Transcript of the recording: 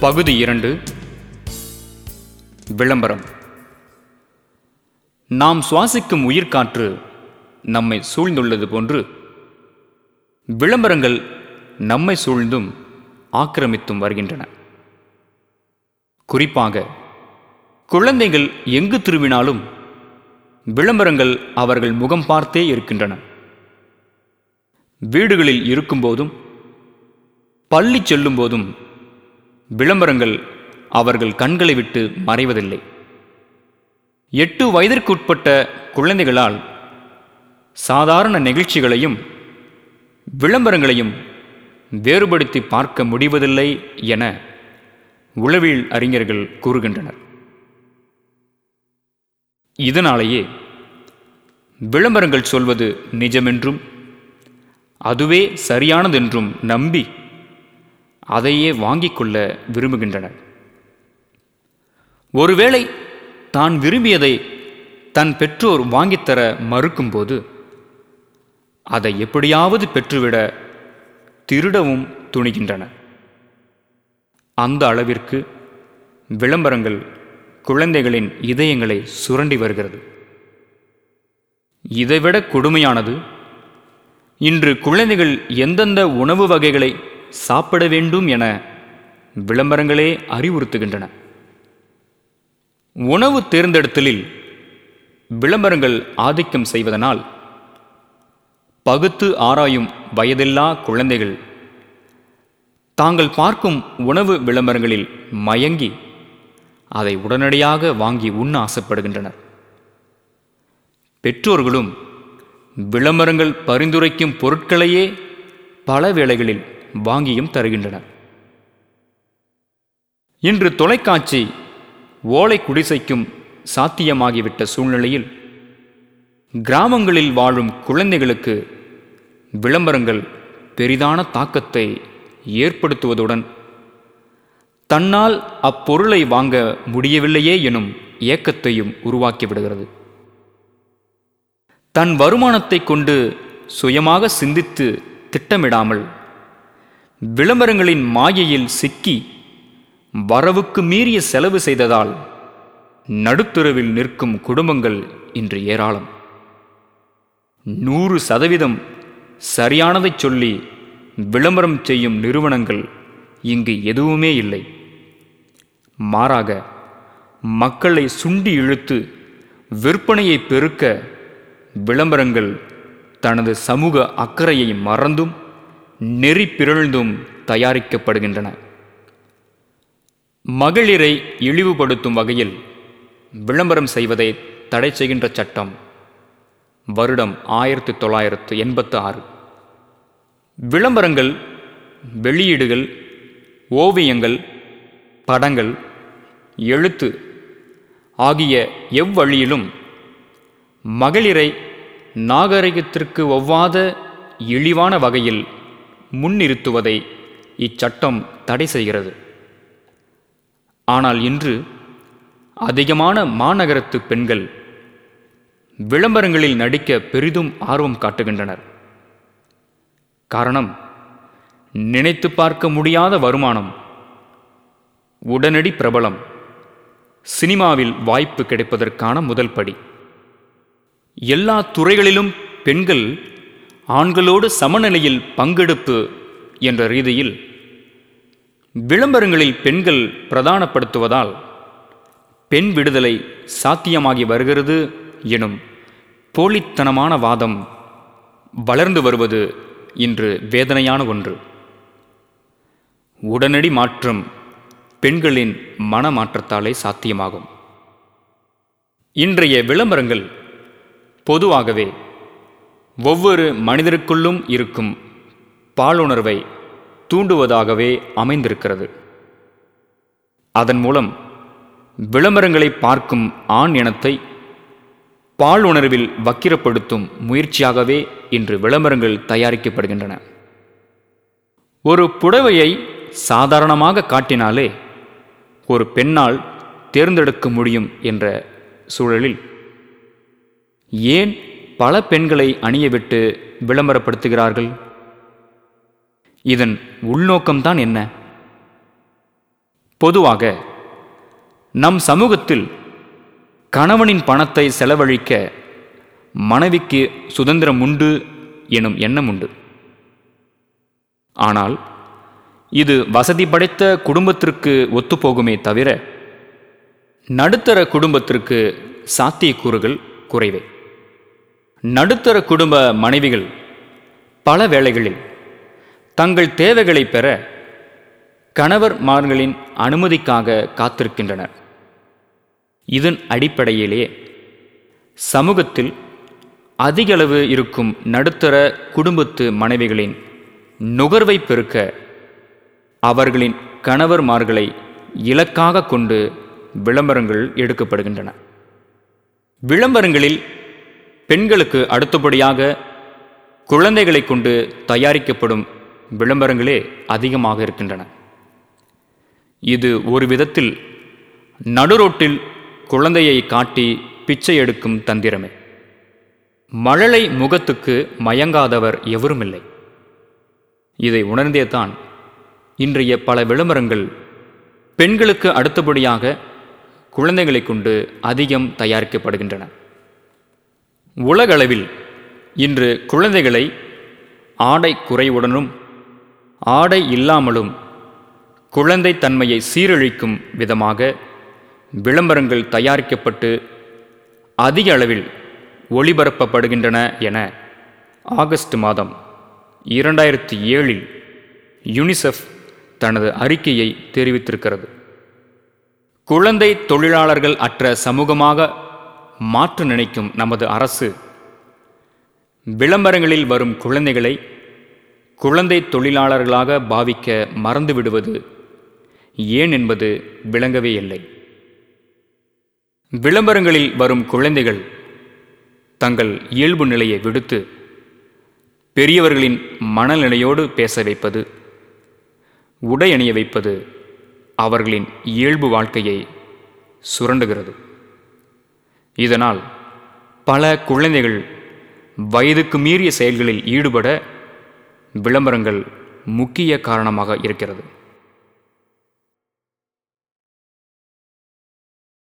பகுதி இரண்டு. விளம்பரம். நாம் சுவாசிக்கும் உயிர்காற்று நம்மை சூழ்ந்துள்ளது போன்று விளம்பரங்கள் நம்மை சூழ்ந்தும் ஆக்கிரமித்தும் வருகின்றன. குறிப்பாக குழந்தைகள் எங்கு திரும்பினாலும் விளம்பரங்கள் அவர்கள் முகம் பார்த்தே இருக்கின்றன. வீடுகளில் இருக்கும்போதும் பள்ளி செல்லும் போதும் விளம்பரங்கள் அவர்கள் கண்களை விட்டு மறைவதில்லை. எட்டு வயதிற்குட்பட்ட குழந்தைகளால் சாதாரண நிகழ்ச்சிகளையும் விளம்பரங்களையும் வேறுபடுத்தி பார்க்க முடிவதில்லை என உளவியல் அறிஞர்கள் கூறுகின்றனர். இதனாலேயே விளம்பரங்கள் சொல்வது நிஜமென்றும் அதுவே சரியானதென்றும் நம்பி அதையே வாங்கிக் கொள்ள விரும்புகின்றனர். ஒருவேளை தான் விரும்பியதை தன் பெற்றோர் வாங்கித்தர மறுக்கும்போது அதை எப்படியாவது பெற்றுவிட திருடவும் துணிகின்றன. அந்த அளவிற்கு விளம்பரங்கள் குழந்தைகளின் இதயங்களை சுரண்டி வருகிறது. இதைவிட கொடுமையானது இன்று குழந்தைகள் எந்தெந்த உணவு வகைகளை சாப்பிட வேண்டும் என விளம்பரங்களே அறிவுறுத்துகின்றன. உணவு தேர்ந்தெடுத்தலில் விளம்பரங்கள் ஆதிக்கம் செய்வதனால் பகுத்து ஆராயும் வயதில்லா குழந்தைகள் தாங்கள் பார்க்கும் உணவு விளம்பரங்களில் மயங்கி அதை உடனடியாக வாங்கி உண்ண ஆசைப்படுகின்றனர். பெற்றோர்களும் விளம்பரங்கள் பரிந்துரைக்கும் பொருட்களையே பல வேளைகளில் வாங்கியும் தருகின்றனர். இன்று தொலைக்காட்சி ஓலை குடிசைக்கும் சாத்தியமாகிவிட்ட சூழ்நிலையில் கிராமங்களில் வாழும் குழந்தைகளுக்கு விளம்பரங்கள் பெரிதான தாக்கத்தை ஏற்படுத்துவதுடன் தன்னால் அப்பொருளை வாங்க முடியவில்லையே எனும் ஏக்கத்தையும் உருவாக்கிவிடுகிறது. தன் வருமானத்தை கொண்டு சுயமாக சிந்தித்து திட்டமிடாமல் விளம்பரங்களின் மாயையில் சிக்கி வரவுக்கு மீறிய செலவு செய்ததால் நடுத்தருவில் நிற்கும் குடும்பங்கள் இன்று ஏராளம். நூறு சதவீதம் சரியானதைச் சொல்லி விளம்பரம் செய்யும் நிறுவனங்கள் இங்கு எதுவுமே இல்லை. மாறாக மக்களை சுண்டி இழுத்து விற்பனையை பெருக்க விளம்பரங்கள் தனது சமூக அக்கறையை மறந்தும் நெறி பிறழ்ந்தும் தயாரிக்கப்படுகின்றன. மகளிரை இழிவுபடுத்தும் வகையில் விளம்பரம் செய்வதை தடை செய்கின்ற சட்டம். வருடம் ஆயிரத்தி தொள்ளாயிரத்து எண்பத்து ஆறு விளம்பரங்கள் வெளியீடுகள் ஓவியங்கள் படங்கள் எழுத்து ஆகிய எவ்வழியிலும் மகளிரை நாகரிகத்திற்கு ஒவ்வாத இழிவான வகையில் முன்னிறுத்துவதை இச்சட்டம் தடை செய்கிறது. ஆனால் இன்று அதிகமான மாநகரத்து பெண்கள் விளம்பரங்களில் நடிக்க பெரிதும் ஆர்வம் காட்டுகின்றனர். காரணம் நினைத்து பார்க்க முடியாத வருமானம் உடனடி பிரபலம் சினிமாவில் வாய்ப்பு கிடைப்பதற்கான முதல் படி. எல்லா துறைகளிலும் பெண்கள் ஆண்களோடு சமநிலையில் பங்கெடுப்பு என்ற ரீதியில் விளம்பரங்களில் பெண்கள் பிரதானப்படுத்துவதால் பெண் விடுதலை சாத்தியமாகி வருகிறது எனும் போலித்தனமான வாதம் வளர்ந்து வருவது இன்று வேதனையான ஒன்று. உடனடி மாற்றம் பெண்களின் மனமாற்றத்தாலே சாத்தியமாகும். இன்றைய விளம்பரங்கள் பொதுவாகவே ஒவ்வொரு மனிதருக்குள்ளும் இருக்கும் பாலுணர்வை தூண்டுவதாகவே அமைந்திருக்கிறது. அதன் மூலம் விளம்பரங்களை பார்க்கும் ஆண் இனத்தை பாலுணர்வில் வக்கிரப்படுத்தும் முயற்சியாகவே இன்று விளம்பரங்கள் தயாரிக்கப்படுகின்றன. ஒரு புடவையை சாதாரணமாக காட்டினாலே ஒரு பெண்ணால் தேர்ந்தெடுக்க முடியும் என்ற சூழலில் ஏன் பல பெண்களை அணியவிட்டு விளம்பரப்படுத்துகிறார்கள். இதன் உள்நோக்கம்தான் என்ன? பொதுவாக நம் சமூகத்தில் கணவனின் பணத்தை செலவழிக்க மனைவிக்கு சுதந்திரம் உண்டு எனும் எண்ணம் உண்டு. ஆனால் இது வசதி படைத்த குடும்பத்திற்கு ஒத்துப்போகுமே தவிர நடுத்தர குடும்பத்திற்கு சாத்தியக்கூறுகள் குறைவே. நடுத்தர குடும்ப மனைவிகள் பல வேளைகளில் தங்கள் தேவைகளை பெற கணவர்மார்களின் அனுமதிக்காக காத்திருக்கின்றனர். இதன் அடிப்படையிலே சமூகத்தில் அதிகளவு இருக்கும் நடுத்தர குடும்பத்து மனைவிகளின் நுகர்வை பெருக்க அவர்களின் கணவர்மார்களை இலக்காக கொண்டு விளம்பரங்கள் எடுக்கப்படுகின்றன. விளம்பரங்களில் பெண்களுக்கு அடுத்தபடியாக குழந்தைகளை கொண்டு தயாரிக்கப்படும் விளம்பரங்களே அதிகமாக இருக்கின்றன. இது ஒரு விதத்தில் நடுரோட்டில் குழந்தையை காட்டி பிச்சை எடுக்கும் தந்திரமே. மழலை முகத்துக்கு மயங்காதவர் எவருமில்லை. இதை உணர்ந்தே தான் இன்றைய பல விளம்பரங்கள் பெண்களுக்கு அடுத்தபடியாக குழந்தைகளை கொண்டு அதிகம் தயாரிக்கப்படுகின்றன. உலகளவில் இன்று குழந்தைகளை ஆடை குறைவுடனும் ஆடை இல்லாமலும் குழந்தை தன்மையை சீரழிக்கும் விதமாக விளம்பரங்கள் தயாரிக்கப்பட்டு அதிக அளவில் ஒளிபரப்பப்படுகின்றன என ஆகஸ்ட் மாதம் இரண்டாயிரத்தி ஏழில் யுனிசெஃப் தனது அறிக்கையை தெரிவித்திருக்கிறது. குழந்தை தொழிலாளர்கள் அற்ற சமூகமாக மாற்ற நினைக்கும் நமது அரசு. விளம்பரங்களில் வரும் குழந்தைகளை குழந்தை தொழிலாளர்களாக பாவிக்க மறந்துவிடுவது ஏன் என்பது விளங்கவே இல்லை. விளம்பரங்களில் வரும் குழந்தைகள் தங்கள் இயல்பு நிலையை விடுத்து பெரியவர்களின் மனநிலையோடு பேச வைப்பது உடை அணிய வைப்பது அவர்களின் இயல்பு வாழ்க்கையை சுரண்டுகிறது. இதனால் பல குழந்தைகள் வயதுக்கு மீறிய செயல்களில் ஈடுபட விளம்பரங்கள் முக்கிய காரணமாக இருக்கிறது.